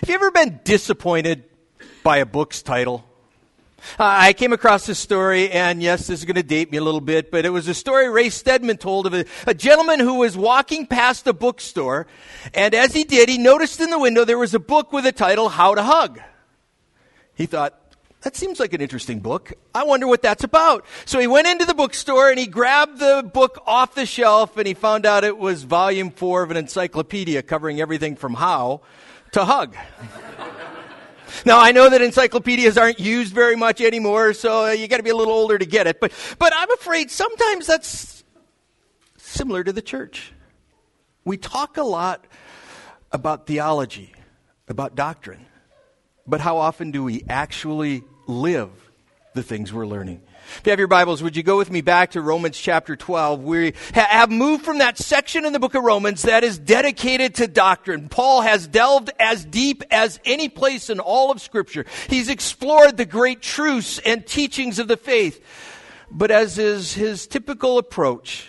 Have you ever been disappointed by a book's title? I came across this story, and yes, this is going to date me a little bit, but it was a story Ray Stedman told of a, a, gentleman who was walking past a bookstore, and as he did, he noticed in the window there was a book with a title, How to Hug. He thought, that seems like an interesting book. I wonder what that's about. So he went into the bookstore and he grabbed the book off the shelf and he found out it was volume four of an encyclopedia covering everything from how to hug. now I know that encyclopedias aren't used very much anymore, so uh, you gotta be a little older to get it. But, but I'm afraid sometimes that's similar to the church. We talk a lot about theology, about doctrine. But how often do we actually live the things we're learning? If you have your Bibles, would you go with me back to Romans chapter 12? We have moved from that section in the book of Romans that is dedicated to doctrine. Paul has delved as deep as any place in all of Scripture. He's explored the great truths and teachings of the faith. But as is his typical approach,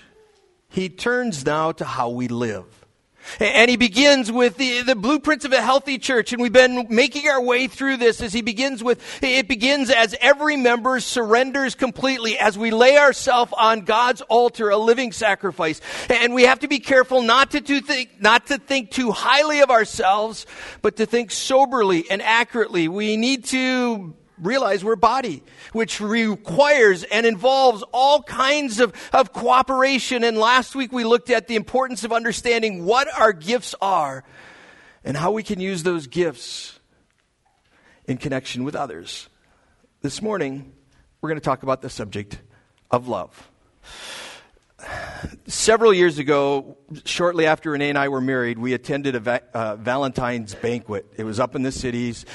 he turns now to how we live. And he begins with the, the blueprints of a healthy church. And we've been making our way through this as he begins with, it begins as every member surrenders completely as we lay ourselves on God's altar, a living sacrifice. And we have to be careful not to, to think, not to think too highly of ourselves, but to think soberly and accurately. We need to realize we're body, which requires and involves all kinds of, of cooperation. And last week we looked at the importance of understanding what our gifts are and how we can use those gifts in connection with others. This morning, we're going to talk about the subject of love. Several years ago, shortly after Renee and I were married, we attended a va- uh, Valentine's banquet. It was up in the cities.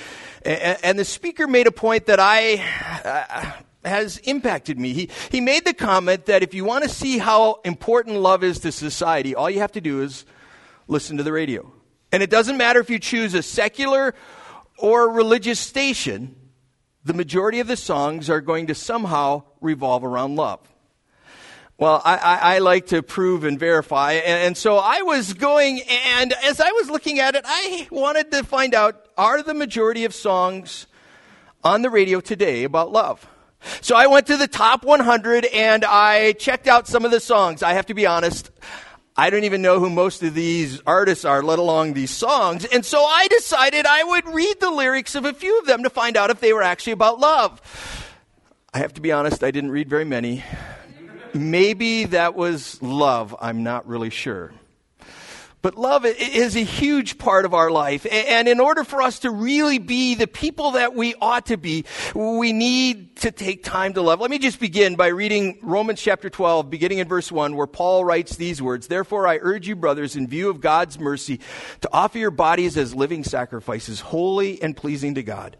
And, the speaker made a point that I, uh, has impacted me. He, he made the comment that if you want to see how important love is to society, all you have to do is listen to the radio. And it doesn't matter if you choose a secular or religious station, the majority of the songs are going to somehow revolve around love. Well, I, I, I, like to prove and verify. And, and, so I was going, and as I was looking at it, I wanted to find out are the majority of songs on the radio today about love? So I went to the top 100 and I checked out some of the songs. I have to be honest. I don't even know who most of these artists are, let alone these songs. And so I decided I would read the lyrics of a few of them to find out if they were actually about love. I have to be honest, I didn't read very many. Maybe that was love. I'm not really sure. But love is a huge part of our life. And in order for us to really be the people that we ought to be, we need to take time to love. Let me just begin by reading Romans chapter 12, beginning in verse 1, where Paul writes these words Therefore, I urge you, brothers, in view of God's mercy, to offer your bodies as living sacrifices, holy and pleasing to God.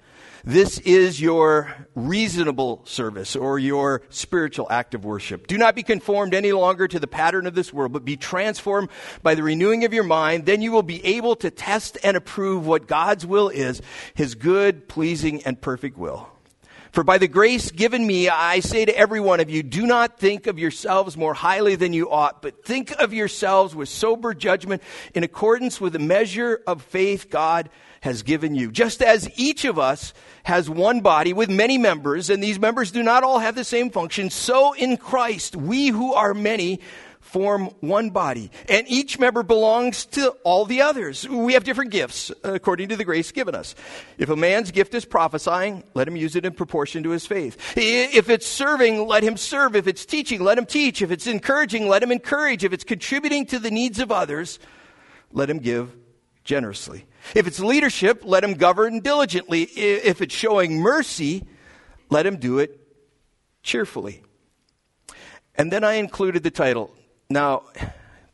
This is your reasonable service or your spiritual act of worship. Do not be conformed any longer to the pattern of this world, but be transformed by the renewing of your mind. Then you will be able to test and approve what God's will is, his good, pleasing, and perfect will. For by the grace given me, I say to every one of you, do not think of yourselves more highly than you ought, but think of yourselves with sober judgment in accordance with the measure of faith God has given you. Just as each of us has one body with many members, and these members do not all have the same function, so in Christ, we who are many form one body, and each member belongs to all the others. We have different gifts uh, according to the grace given us. If a man's gift is prophesying, let him use it in proportion to his faith. If it's serving, let him serve. If it's teaching, let him teach. If it's encouraging, let him encourage. If it's contributing to the needs of others, let him give generously. If it's leadership, let him govern diligently. If it's showing mercy, let him do it cheerfully. And then I included the title. Now,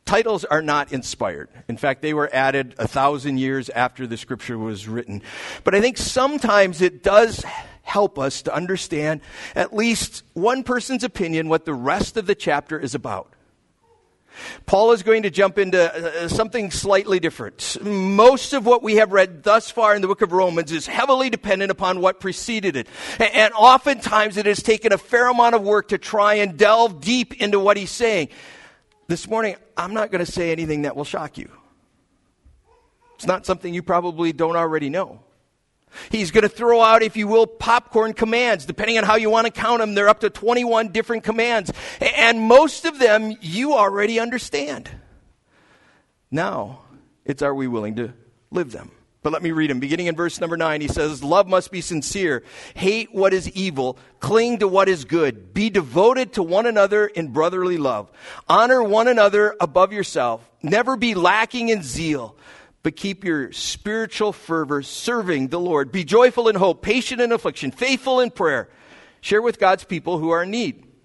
titles are not inspired. In fact, they were added a thousand years after the scripture was written. But I think sometimes it does help us to understand at least one person's opinion what the rest of the chapter is about. Paul is going to jump into uh, something slightly different. Most of what we have read thus far in the book of Romans is heavily dependent upon what preceded it. And oftentimes it has taken a fair amount of work to try and delve deep into what he's saying. This morning, I'm not going to say anything that will shock you. It's not something you probably don't already know. He's going to throw out, if you will, popcorn commands. Depending on how you want to count them, they're up to 21 different commands. And most of them you already understand. Now, it's are we willing to live them? But let me read him. Beginning in verse number 9, he says, Love must be sincere. Hate what is evil. Cling to what is good. Be devoted to one another in brotherly love. Honor one another above yourself. Never be lacking in zeal but keep your spiritual fervor serving the Lord. Be joyful in hope, patient in affliction, faithful in prayer. Share with God's people who are in need.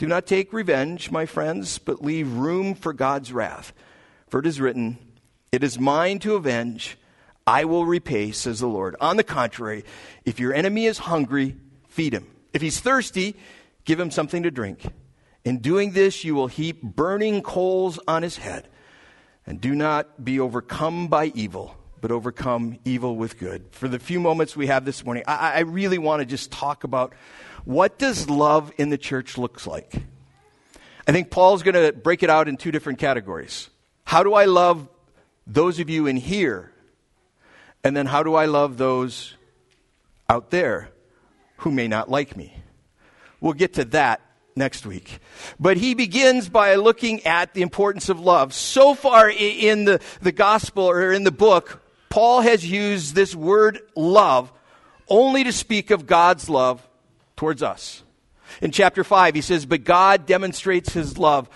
Do not take revenge, my friends, but leave room for God's wrath. For it is written, It is mine to avenge. I will repay, says the Lord. On the contrary, if your enemy is hungry, feed him. If he's thirsty, give him something to drink. In doing this, you will heap burning coals on his head. And do not be overcome by evil, but overcome evil with good. For the few moments we have this morning, I, I really want to just talk about what does love in the church looks like. I think Paul's going to break it out in two different categories. How do I love those of you in here? And then how do I love those out there who may not like me? We'll get to that next week. But he begins by looking at the importance of love. So far in the, the gospel or in the book, Paul has used this word love only to speak of God's love towards us. In chapter 5, he says, But God demonstrates his love.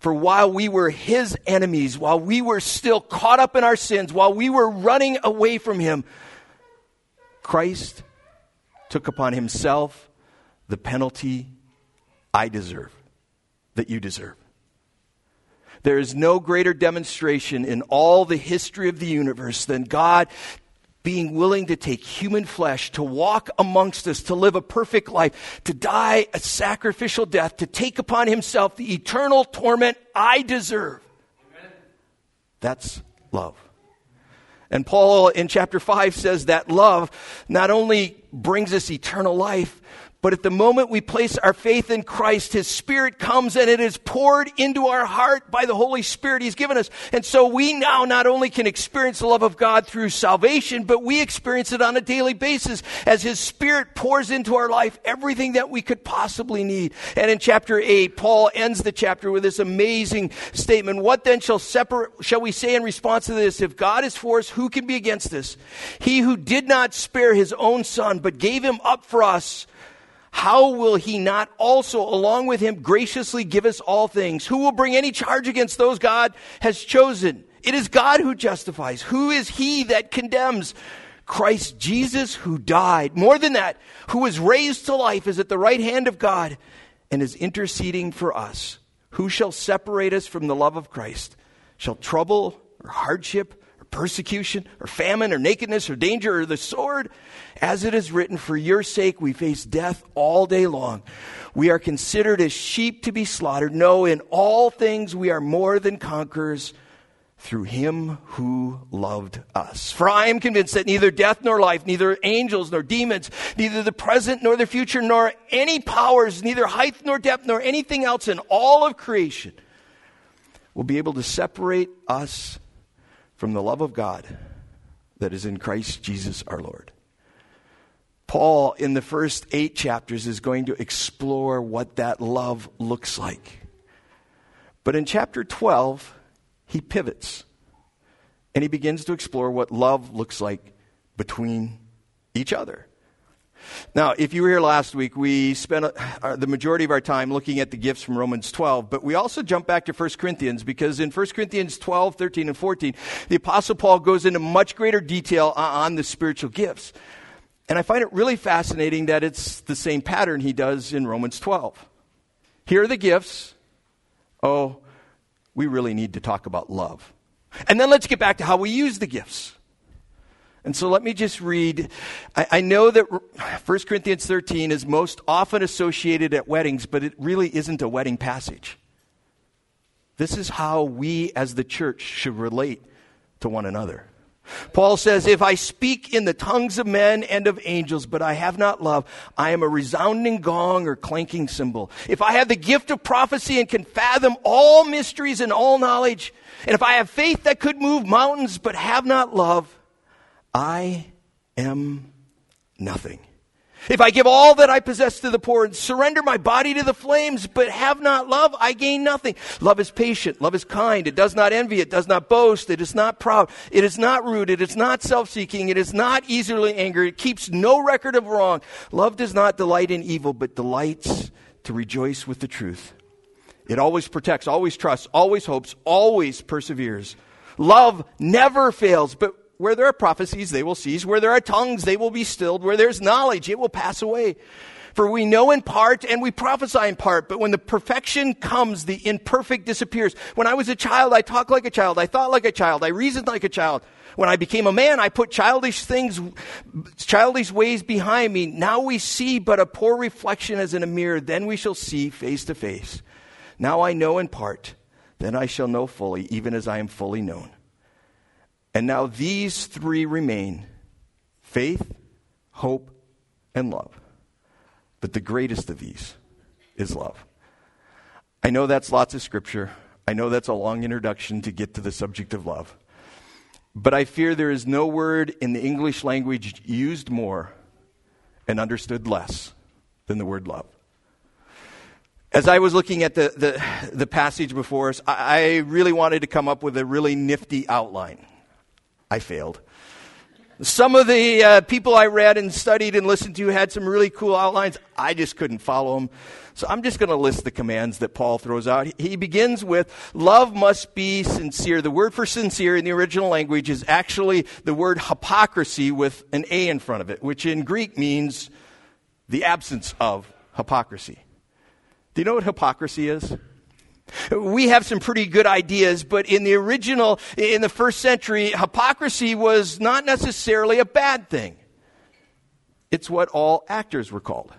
For while we were his enemies, while we were still caught up in our sins, while we were running away from him, Christ took upon himself the penalty I deserve, that you deserve. There is no greater demonstration in all the history of the universe than God being willing to take human flesh, to walk amongst us, to live a perfect life, to die a sacrificial death, to take upon himself the eternal torment I deserve. Amen. That's love. And Paul in chapter 5 says that love not only brings us eternal life, but at the moment we place our faith in Christ, His Spirit comes and it is poured into our heart by the Holy Spirit He's given us. And so we now not only can experience the love of God through salvation, but we experience it on a daily basis as His Spirit pours into our life everything that we could possibly need. And in chapter 8, Paul ends the chapter with this amazing statement. What then shall separate, shall we say in response to this? If God is for us, who can be against us? He who did not spare His own Son, but gave Him up for us, how will he not also, along with him, graciously give us all things? Who will bring any charge against those God has chosen? It is God who justifies. Who is he that condemns? Christ Jesus who died. More than that, who was raised to life is at the right hand of God and is interceding for us. Who shall separate us from the love of Christ? Shall trouble or hardship persecution or famine or nakedness or danger or the sword. As it is written, for your sake we face death all day long. We are considered as sheep to be slaughtered. No, in all things we are more than conquerors through him who loved us. For I am convinced that neither death nor life, neither angels nor demons, neither the present nor the future, nor any powers, neither height nor depth, nor anything else in all of creation will be able to separate us from the love of God that is in Christ Jesus our Lord. Paul, in the first eight chapters, is going to explore what that love looks like. But in chapter 12, he pivots and he begins to explore what love looks like between each other. Now, if you were here last week, we spent uh, the majority of our time looking at the gifts from Romans 12, but we also jump back to 1 Corinthians because in 1 Corinthians 12, 13, and 14, the Apostle Paul goes into much greater detail on the spiritual gifts. And I find it really fascinating that it's the same pattern he does in Romans 12. Here are the gifts. Oh, we really need to talk about love. And then let's get back to how we use the gifts. And so let me just read. I, I, know that 1 Corinthians 13 is most often associated at weddings, but it really isn't a wedding passage. This is how we as the church should relate to one another. Paul says, If I speak in the tongues of men and of angels, but I have not love, I am a resounding gong or clanking cymbal. If I have the gift of prophecy and can fathom all mysteries and all knowledge, and if I have faith that could move mountains, but have not love, I am nothing. If I give all that I possess to the poor and surrender my body to the flames, but have not love, I gain nothing. Love is patient. Love is kind. It does not envy. It does not boast. It is not proud. It is not rude. It is not self-seeking. It is not easily angered. It keeps no record of wrong. Love does not delight in evil, but delights to rejoice with the truth. It always protects, always trusts, always hopes, always perseveres. Love never fails, but where there are prophecies, they will cease. Where there are tongues, they will be stilled. Where there's knowledge, it will pass away. For we know in part and we prophesy in part, but when the perfection comes, the imperfect disappears. When I was a child, I talked like a child. I thought like a child. I reasoned like a child. When I became a man, I put childish things, childish ways behind me. Now we see but a poor reflection as in a mirror. Then we shall see face to face. Now I know in part. Then I shall know fully, even as I am fully known. And now these three remain faith, hope, and love. But the greatest of these is love. I know that's lots of scripture. I know that's a long introduction to get to the subject of love. But I fear there is no word in the English language used more and understood less than the word love. As I was looking at the, the, the passage before us, I, I really wanted to come up with a really nifty outline. I failed. Some of the uh, people I read and studied and listened to had some really cool outlines. I just couldn't follow them. So I'm just going to list the commands that Paul throws out. He begins with, love must be sincere. The word for sincere in the original language is actually the word hypocrisy with an A in front of it, which in Greek means the absence of hypocrisy. Do you know what hypocrisy is? We have some pretty good ideas, but in the original, in the first century, hypocrisy was not necessarily a bad thing. It's what all actors were called.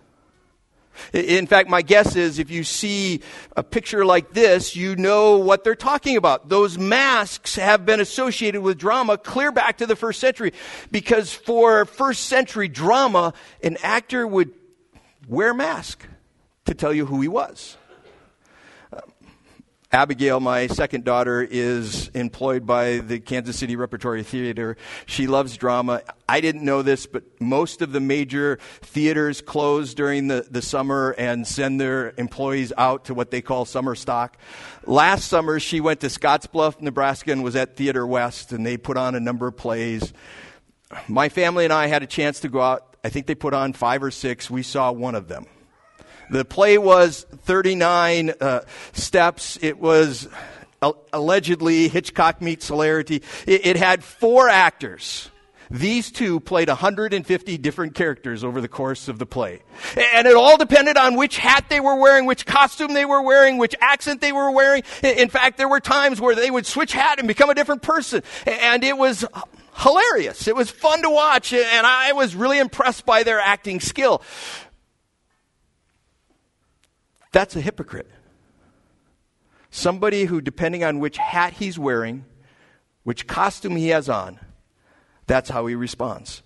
In fact, my guess is if you see a picture like this, you know what they're talking about. Those masks have been associated with drama clear back to the first century because for first century drama, an actor would wear a mask to tell you who he was. Abigail, my second daughter, is employed by the Kansas City Repertory Theater. She loves drama. I didn't know this, but most of the major theaters close during the, the summer and send their employees out to what they call summer stock. Last summer, she went to Scottsbluff, Nebraska, and was at Theater West, and they put on a number of plays. My family and I had a chance to go out. I think they put on five or six. We saw one of them. The play was 39 uh, steps. It was allegedly Hitchcock meets celerity. It, it had four actors. These two played 150 different characters over the course of the play. And it all depended on which hat they were wearing, which costume they were wearing, which accent they were wearing. In fact, there were times where they would switch hat and become a different person. And it was hilarious. It was fun to watch, and I was really impressed by their acting skill. That's a hypocrite. Somebody who, depending on which hat he's wearing, which costume he has on, that's how he responds.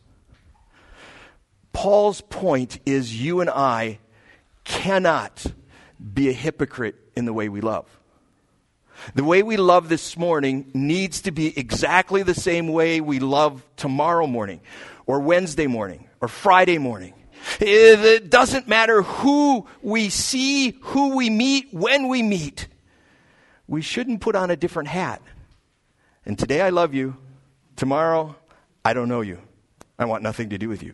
Paul's point is you and I cannot be a hypocrite in the way we love. The way we love this morning needs to be exactly the same way we love tomorrow morning, or Wednesday morning, or Friday morning. It doesn't matter who we see, who we meet, when we meet. We shouldn't put on a different hat. And today I love you. Tomorrow I don't know you. I want nothing to do with you.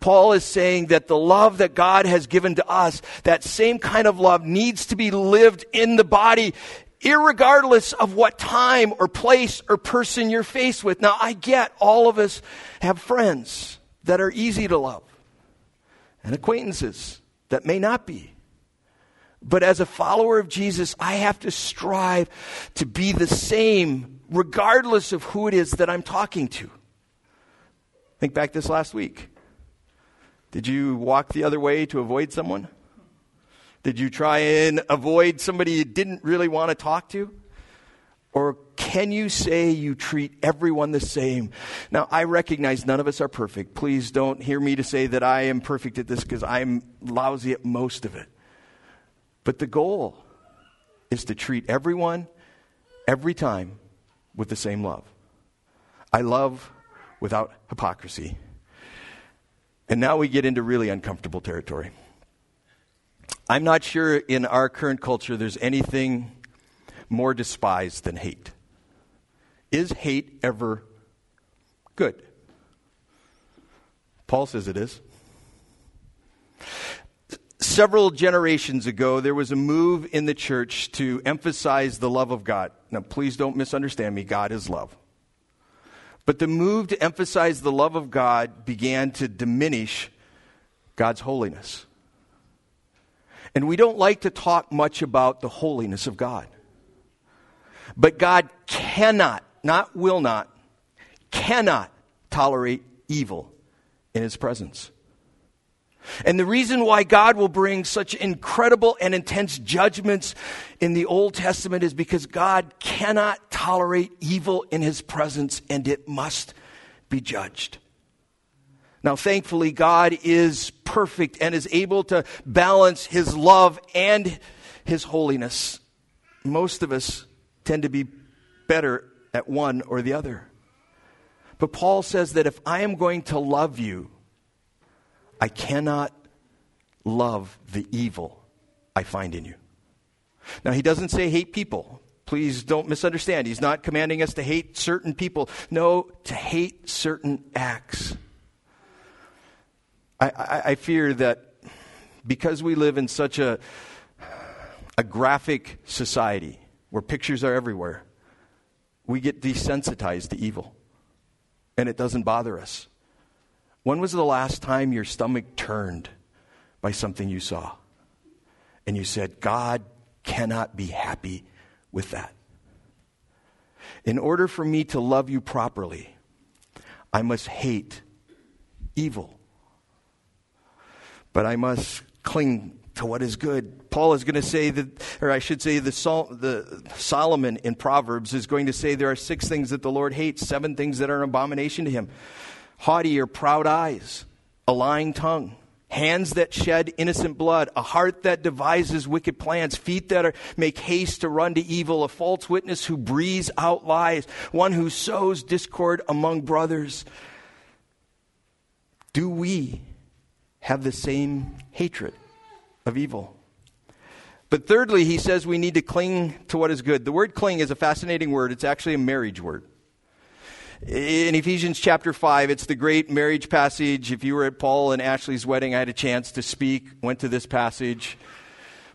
Paul is saying that the love that God has given to us, that same kind of love needs to be lived in the body, regardless of what time or place or person you're faced with. Now, I get all of us have friends that are easy to love and acquaintances that may not be. But as a follower of Jesus, I have to strive to be the same regardless of who it is that I'm talking to. Think back this last week. Did you walk the other way to avoid someone? Did you try and avoid somebody you didn't really want to talk to? Or can you say you treat everyone the same? Now, I recognize none of us are perfect. Please don't hear me to say that I am perfect at this because I'm lousy at most of it. But the goal is to treat everyone, every time, with the same love. I love without hypocrisy. And now we get into really uncomfortable territory. I'm not sure in our current culture there's anything more despised than hate. Is hate ever good? Paul says it is. Several generations ago, there was a move in the church to emphasize the love of God. Now, please don't misunderstand me. God is love. But the move to emphasize the love of God began to diminish God's holiness. And we don't like to talk much about the holiness of God. But God cannot, not will not, cannot tolerate evil in his presence. And the reason why God will bring such incredible and intense judgments in the Old Testament is because God cannot tolerate evil in his presence and it must be judged. Now, thankfully, God is perfect and is able to balance his love and his holiness. Most of us tend to be better at one or the other. But Paul says that if I am going to love you, I cannot love the evil I find in you. Now, he doesn't say hate people. Please don't misunderstand. He's not commanding us to hate certain people. No, to hate certain acts. I, I, I fear that because we live in such a, a graphic society where pictures are everywhere, we get desensitized to evil. And it doesn't bother us. When was the last time your stomach turned by something you saw? And you said, God cannot be happy with that. In order for me to love you properly, I must hate evil. But I must cling to what is good. Paul is going to say that, or I should say, the, the Solomon in Proverbs is going to say there are six things that the Lord hates, seven things that are an abomination to him haughty or proud eyes, a lying tongue, hands that shed innocent blood, a heart that devises wicked plans, feet that are, make haste to run to evil, a false witness who breathes out lies, one who sows discord among brothers. Do we have the same hatred of evil? But thirdly, he says we need to cling to what is good. The word cling is a fascinating word. It's actually a marriage word. In Ephesians chapter 5, it's the great marriage passage. If you were at Paul and Ashley's wedding, I had a chance to speak, went to this passage.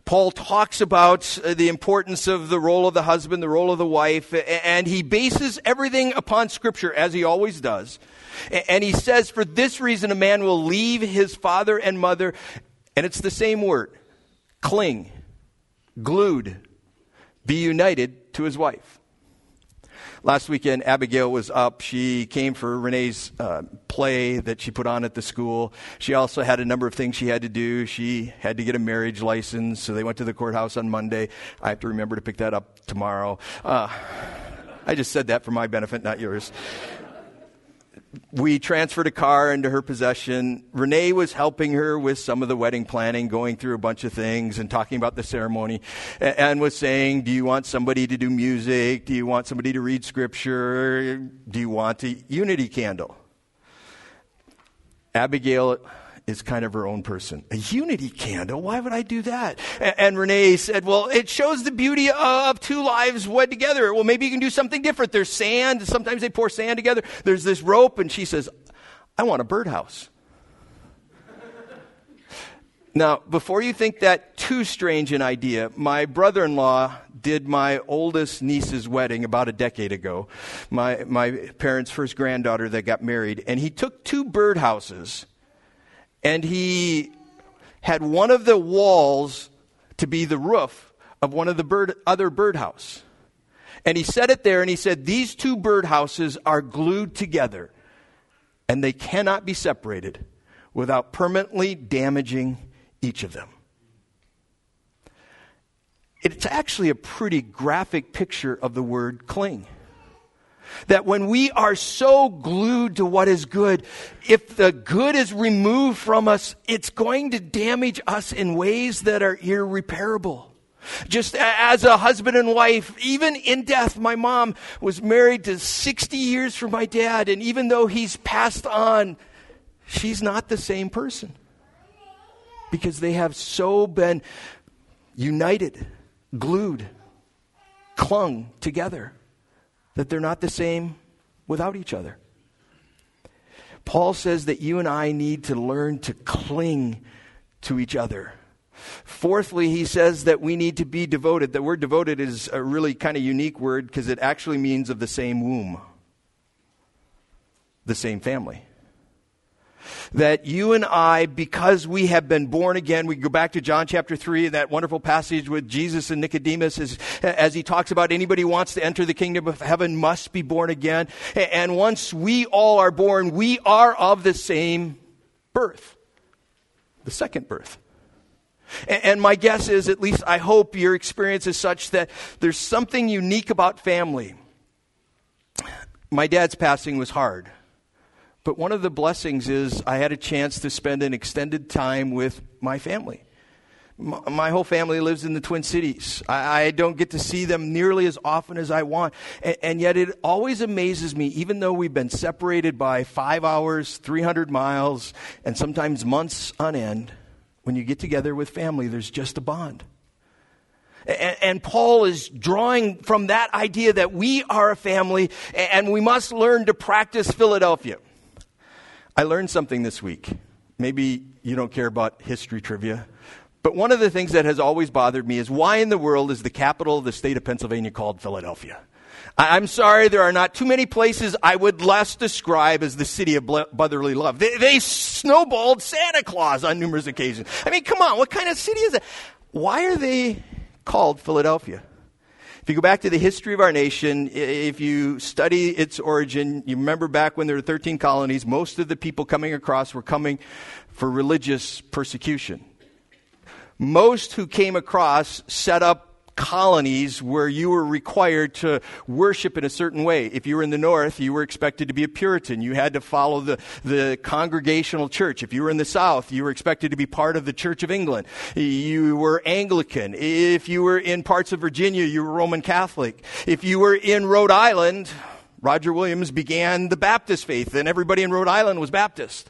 Paul talks about uh, the importance of the role of the husband, the role of the wife, and he bases everything upon Scripture, as he always does. And he says, For this reason, a man will leave his father and mother, and it's the same word cling, glued, be united to his wife. Last weekend, Abigail was up. She came for Renee's uh, play that she put on at the school. She also had a number of things she had to do. She had to get a marriage license, so they went to the courthouse on Monday. I have to remember to pick that up tomorrow. Uh, I just said that for my benefit, not yours we transferred a car into her possession. Renee was helping her with some of the wedding planning, going through a bunch of things and talking about the ceremony, and was saying, Do you want somebody to do music? Do you want somebody to read scripture? Do you want a unity candle? Abigail is kind of her own person. A unity candle? Why would I do that? And, and Renee said, well, it shows the beauty of two lives wed together. Well, maybe you can do something different. There's sand. Sometimes they pour sand together. There's this rope. And she says, I want a birdhouse. now, before you think that too strange an idea, my brother in law did my oldest niece's wedding about a decade ago, my, my parents' first granddaughter that got married, and he took two birdhouses and he had one of the walls to be the roof of one of the bird, other birdhouse. And he set it there and he said, These two birdhouses are glued together. and they cannot be separated without permanently damaging each of them. It's actually a pretty graphic picture of the word cling. That when we are so glued to what is good, if the good is removed from us, it's going to damage us in ways that are irreparable. Just as a husband and wife, even in death, my mom was married to 60 years from my dad, and even though he's passed on, she's not the same person. Because they have so been united, glued, clung together, that they're not the same without each other. Paul says that you and I need to learn to cling to each other Fourthly, he says that we need to be devoted. The word devoted is a really kind of unique word because it actually means of the same womb, the same family. That you and I, because we have been born again, we go back to John chapter 3, that wonderful passage with Jesus and Nicodemus as, as he talks about anybody who wants to enter the kingdom of heaven must be born again. And once we all are born, we are of the same birth, the second birth. And my guess is, at least I hope your experience is such that there's something unique about family. My dad's passing was hard. But one of the blessings is I had a chance to spend an extended time with my family. My whole family lives in the Twin Cities. I, don't get to see them nearly as often as I want. And, yet it always amazes me, even though we've been separated by five hours, 300 miles, and sometimes months on end, when you get together with family, there's just a bond. And, and, Paul is drawing from that idea that we are a family and we must learn to practice Philadelphia. I learned something this week. Maybe you don't care about history trivia, but one of the things that has always bothered me is why in the world is the capital of the state of Pennsylvania called Philadelphia? I'm sorry, there are not too many places I would less describe as the city of brotherly love. They, they snowballed Santa Claus on numerous occasions. I mean, come on, what kind of city is it? Why are they called Philadelphia? If you go back to the history of our nation, if you study its origin, you remember back when there were 13 colonies, most of the people coming across were coming for religious persecution. Most who came across set up colonies where you were required to worship in a certain way. If you were in the north, you were expected to be a Puritan. You had to follow the, the congregational church. If you were in the south, you were expected to be part of the Church of England. You were Anglican. If you were in parts of Virginia, you were Roman Catholic. If you were in Rhode Island, Roger Williams began the Baptist faith, and everybody in Rhode Island was Baptist.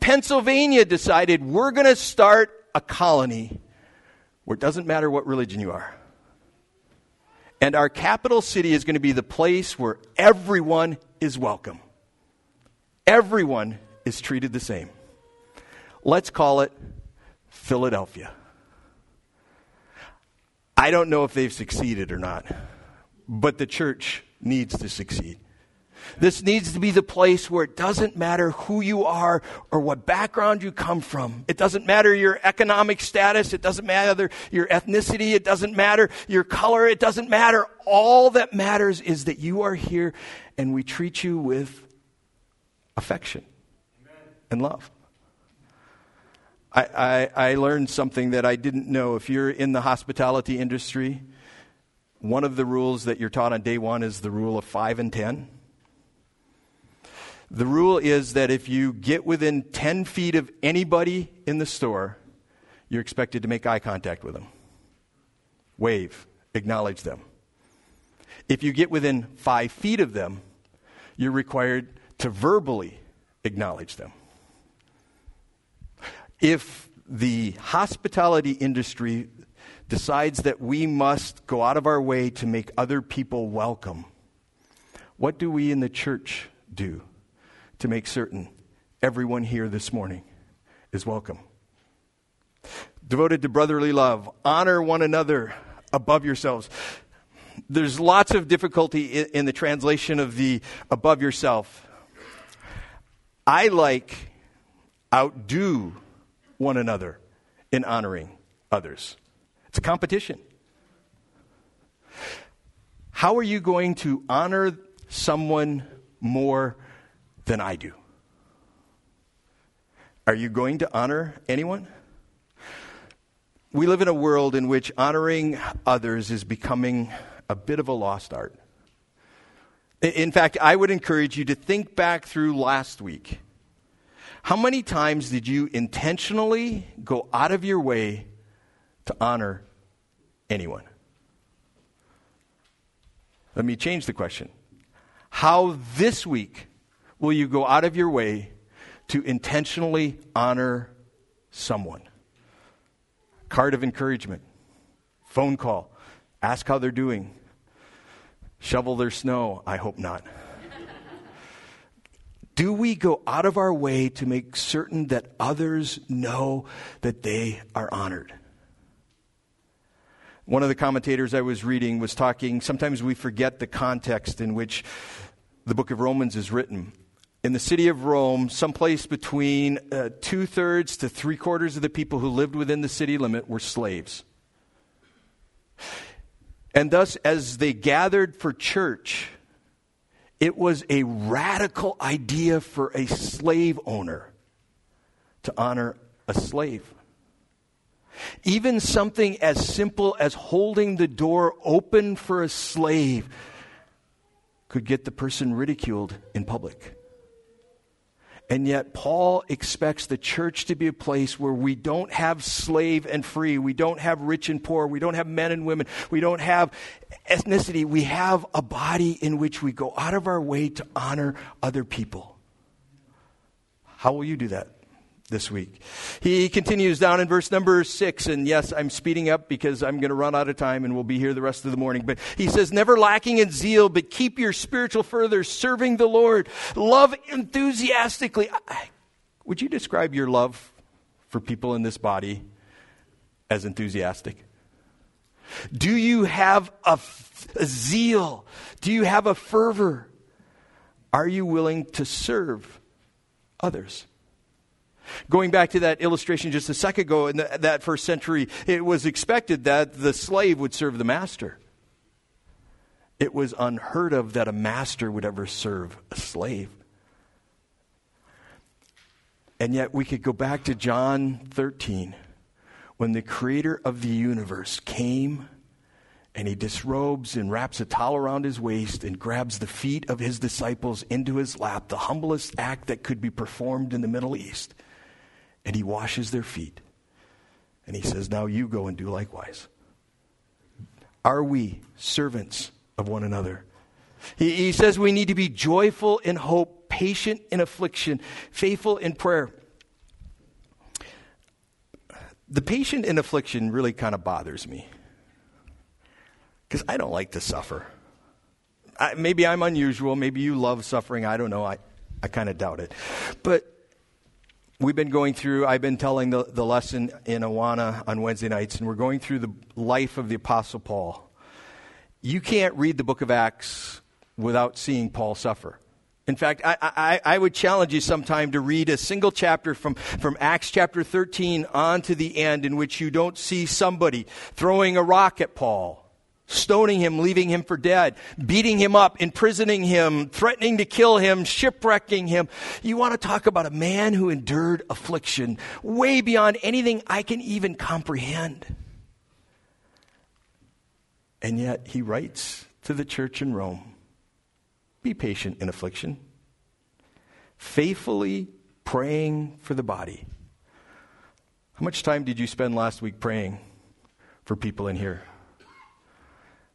Pennsylvania decided we're going to start a colony where it doesn't matter what religion you are. And our capital city is going to be the place where everyone is welcome. Everyone is treated the same. Let's call it Philadelphia. I don't know if they've succeeded or not, but the church needs to succeed. This needs to be the place where it doesn't matter who you are or what background you come from. It doesn't matter your economic status. It doesn't matter your ethnicity. It doesn't matter your color. It doesn't matter. All that matters is that you are here and we treat you with affection Amen. and love. I, I, I learned something that I didn't know. If you're in the hospitality industry, one of the rules that you're taught on day one is the rule of five and ten. The rule is that if you get within 10 feet of anybody in the store, you're expected to make eye contact with them, wave, acknowledge them. If you get within five feet of them, you're required to verbally acknowledge them. If the hospitality industry decides that we must go out of our way to make other people welcome, what do we in the church do? To make certain everyone here this morning is welcome. Devoted to brotherly love, honor one another above yourselves. There's lots of difficulty in, the translation of the above yourself. I like outdo one another in honoring others. It's a competition. How are you going to honor someone more than I do. Are you going to honor anyone? We live in a world in which honoring others is becoming a bit of a lost art. In fact, I would encourage you to think back through last week. How many times did you intentionally go out of your way to honor anyone? Let me change the question. How this week will you go out of your way to intentionally honor someone? Card of encouragement, phone call, ask how they're doing, shovel their snow. I hope not. Do we go out of our way to make certain that others know that they are honored? One of the commentators I was reading was talking, sometimes we forget the context in which the book of Romans is written. In the city of Rome, someplace between uh, two thirds to three quarters of the people who lived within the city limit were slaves. And thus, as they gathered for church, it was a radical idea for a slave owner to honor a slave. Even something as simple as holding the door open for a slave could get the person ridiculed in public. And yet, Paul expects the church to be a place where we don't have slave and free. We don't have rich and poor. We don't have men and women. We don't have ethnicity. We have a body in which we go out of our way to honor other people. How will you do that? This week. He continues down in verse number six, and yes, I'm speeding up because I'm going to run out of time and we'll be here the rest of the morning. But he says, Never lacking in zeal, but keep your spiritual further, serving the Lord. Love enthusiastically. Would you describe your love for people in this body as enthusiastic? Do you have a, a zeal? Do you have a fervor? Are you willing to serve others? Going back to that illustration just a second ago, in the, that first century, it was expected that the slave would serve the master. It was unheard of that a master would ever serve a slave. And yet, we could go back to John 13 when the creator of the universe came and he disrobes and wraps a towel around his waist and grabs the feet of his disciples into his lap, the humblest act that could be performed in the Middle East and he washes their feet. And he says, Now you go and do likewise. Are we servants of one another? He, he says we need to be joyful in hope, patient in affliction, faithful in prayer. The patient in affliction really kind of bothers me because I don't like to suffer. I, maybe I'm unusual. Maybe you love suffering. I don't know. I, I kind of doubt it. But We've been going through, I've been telling the, the lesson in Awana on Wednesday nights, and we're going through the life of the Apostle Paul. You can't read the book of Acts without seeing Paul suffer. In fact, I, I, I, would challenge you sometime to read a single chapter from, from Acts chapter 13 on to the end in which you don't see somebody throwing a rock at Paul stoning him, leaving him for dead, beating him up, imprisoning him, threatening to kill him, shipwrecking him. You want to talk about a man who endured affliction way beyond anything I can even comprehend. And yet he writes to the church in Rome be patient in affliction, faithfully praying for the body. How much time did you spend last week praying for people in here?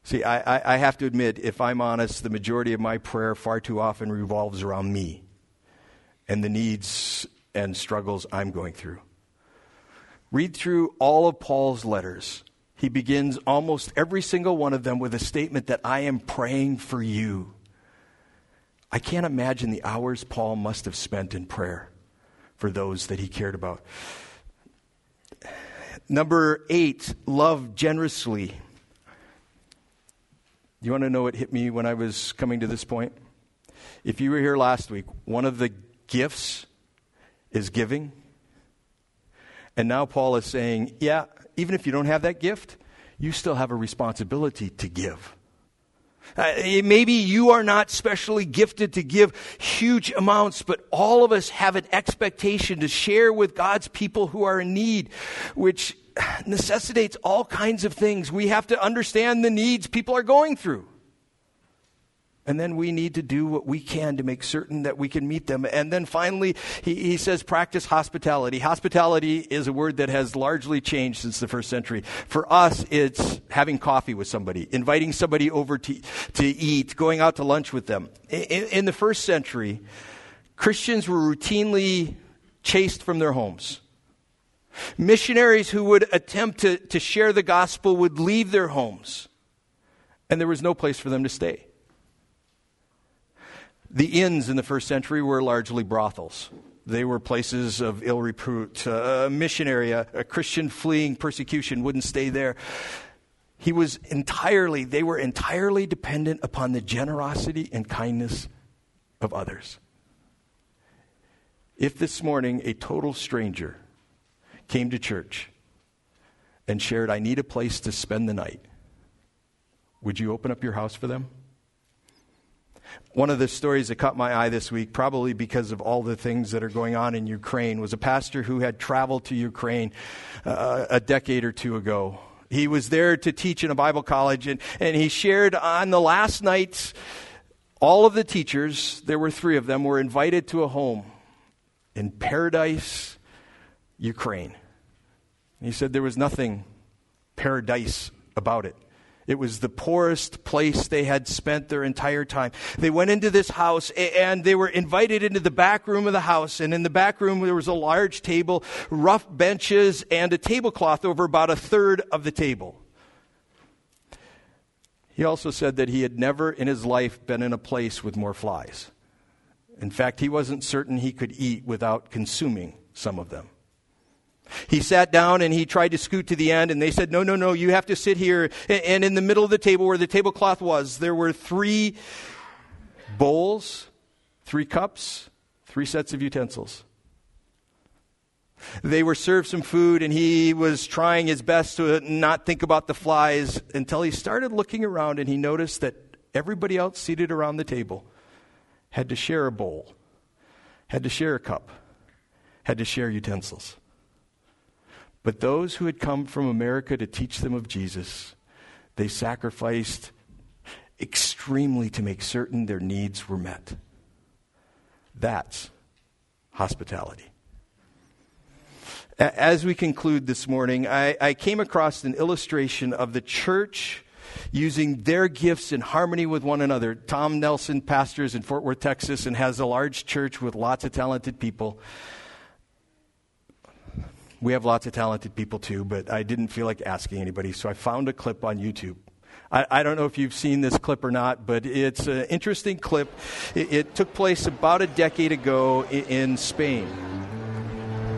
See, I, I, have to admit, if I'm honest, the majority of my prayer far too often revolves around me and the needs and struggles I'm going through. Read through all of Paul's letters. He begins almost every single one of them with a statement that I am praying for you. I can't imagine the hours Paul must have spent in prayer for those that he cared about. Number eight, love generously. You want to know what hit me when I was coming to this point? If you were here last week, one of the gifts is giving. And now Paul is saying, yeah, even if you don't have that gift, you still have a responsibility to give. Uh, maybe you are not specially gifted to give huge amounts, but all of us have an expectation to share with God's people who are in need, which necessitates all kinds of things. We have to understand the needs people are going through. And then we need to do what we can to make certain that we can meet them. And then finally, he, he, says practice hospitality. Hospitality is a word that has largely changed since the first century. For us, it's having coffee with somebody, inviting somebody over to, to eat, going out to lunch with them. In, in the first century, Christians were routinely chased from their homes. Missionaries who would attempt to, to share the gospel would leave their homes, and there was no place for them to stay. The inns in the first century were largely brothels. They were places of ill repute. a missionary, a, a Christian fleeing persecution, wouldn't stay there. He was entirely, they were entirely dependent upon the generosity and kindness of others. If this morning a total stranger came to church and shared, I need a place to spend the night, would you open up your house for them? One of the stories that caught my eye this week, probably because of all the things that are going on in Ukraine, was a pastor who had traveled to Ukraine uh, a decade or two ago. He was there to teach in a Bible college, and, and he shared on the last night, all of the teachers, there were three of them, were invited to a home in Paradise, Ukraine. He said there was nothing paradise about it. It was the poorest place they had spent their entire time. They went into this house and they were invited into the back room of the house. And in the back room, there was a large table, rough benches, and a tablecloth over about a third of the table. He also said that he had never in his life been in a place with more flies. In fact, he wasn't certain he could eat without consuming some of them. He sat down and he tried to scoot to the end, and they said, No, no, no, you have to sit here. And in the middle of the table where the tablecloth was, there were three bowls, three cups, three sets of utensils. They were served some food, and he was trying his best to not think about the flies until he started looking around and he noticed that everybody else seated around the table had to share a bowl, had to share a cup, had to share utensils. But those who had come from America to teach them of Jesus, they sacrificed extremely to make certain their needs were met. That's hospitality. As we conclude this morning, I, I, came across an illustration of the church using their gifts in harmony with one another. Tom Nelson pastors in Fort Worth, Texas, and has a large church with lots of talented people. We have lots of talented people too, but I didn't feel like asking anybody, so I found a clip on YouTube. I, I don't know if you've seen this clip or not, but it's an interesting clip. It, it took place about a decade ago in, in Spain.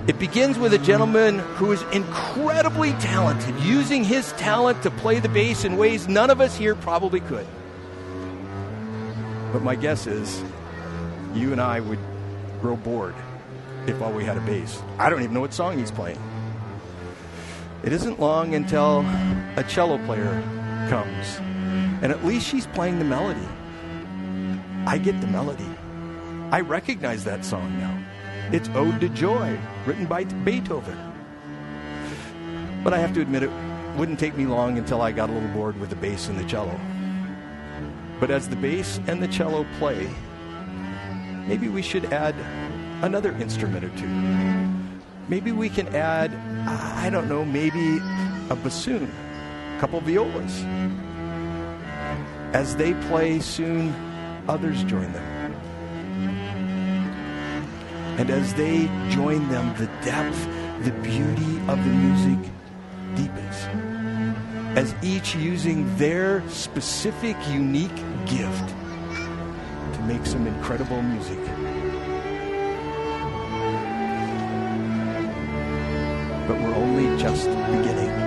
It begins with a gentleman who is incredibly talented, using his talent to play the bass in ways none of us here probably could. But my guess is you and I would grow bored if all we had a bass. I don't even know what song he's playing. It isn't long until a cello player comes, and at least she's playing the melody. I get the melody. I recognize that song now. It's Ode to Joy, written by Beethoven. But I have to admit, it wouldn't take me long until I got a little bored with the bass and the cello. But as the bass and the cello play, maybe we should add another instrument or two. Maybe we can add, I don't know, maybe a bassoon, a couple violas. As they play, soon others join them. And as they join them, the depth, the beauty of the music deepens. As each using their specific, unique gift to make some incredible music. But we're only just beginning.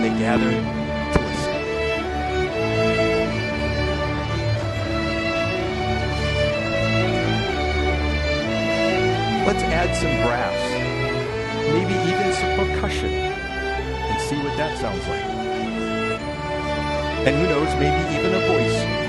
And they gather to listen. Let's add some brass, maybe even some percussion, and see what that sounds like. And who knows, maybe even a voice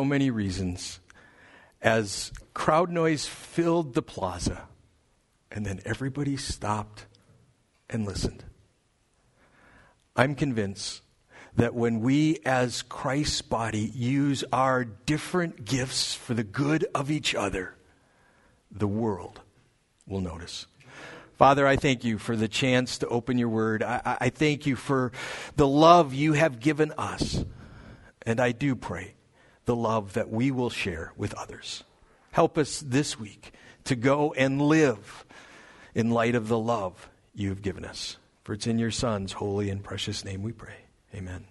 so many reasons as crowd noise filled the plaza, and then everybody stopped and listened. I'm convinced that when we, as Christ's body, use our different gifts for the good of each other, the world will notice. Father, I thank you for the chance to open your word. I, I, thank you for the love you have given us. And I do pray the love that we will share with others. Help us this week to go and live in light of the love you have given us. For it's in your Son's holy and precious name we pray. Amen.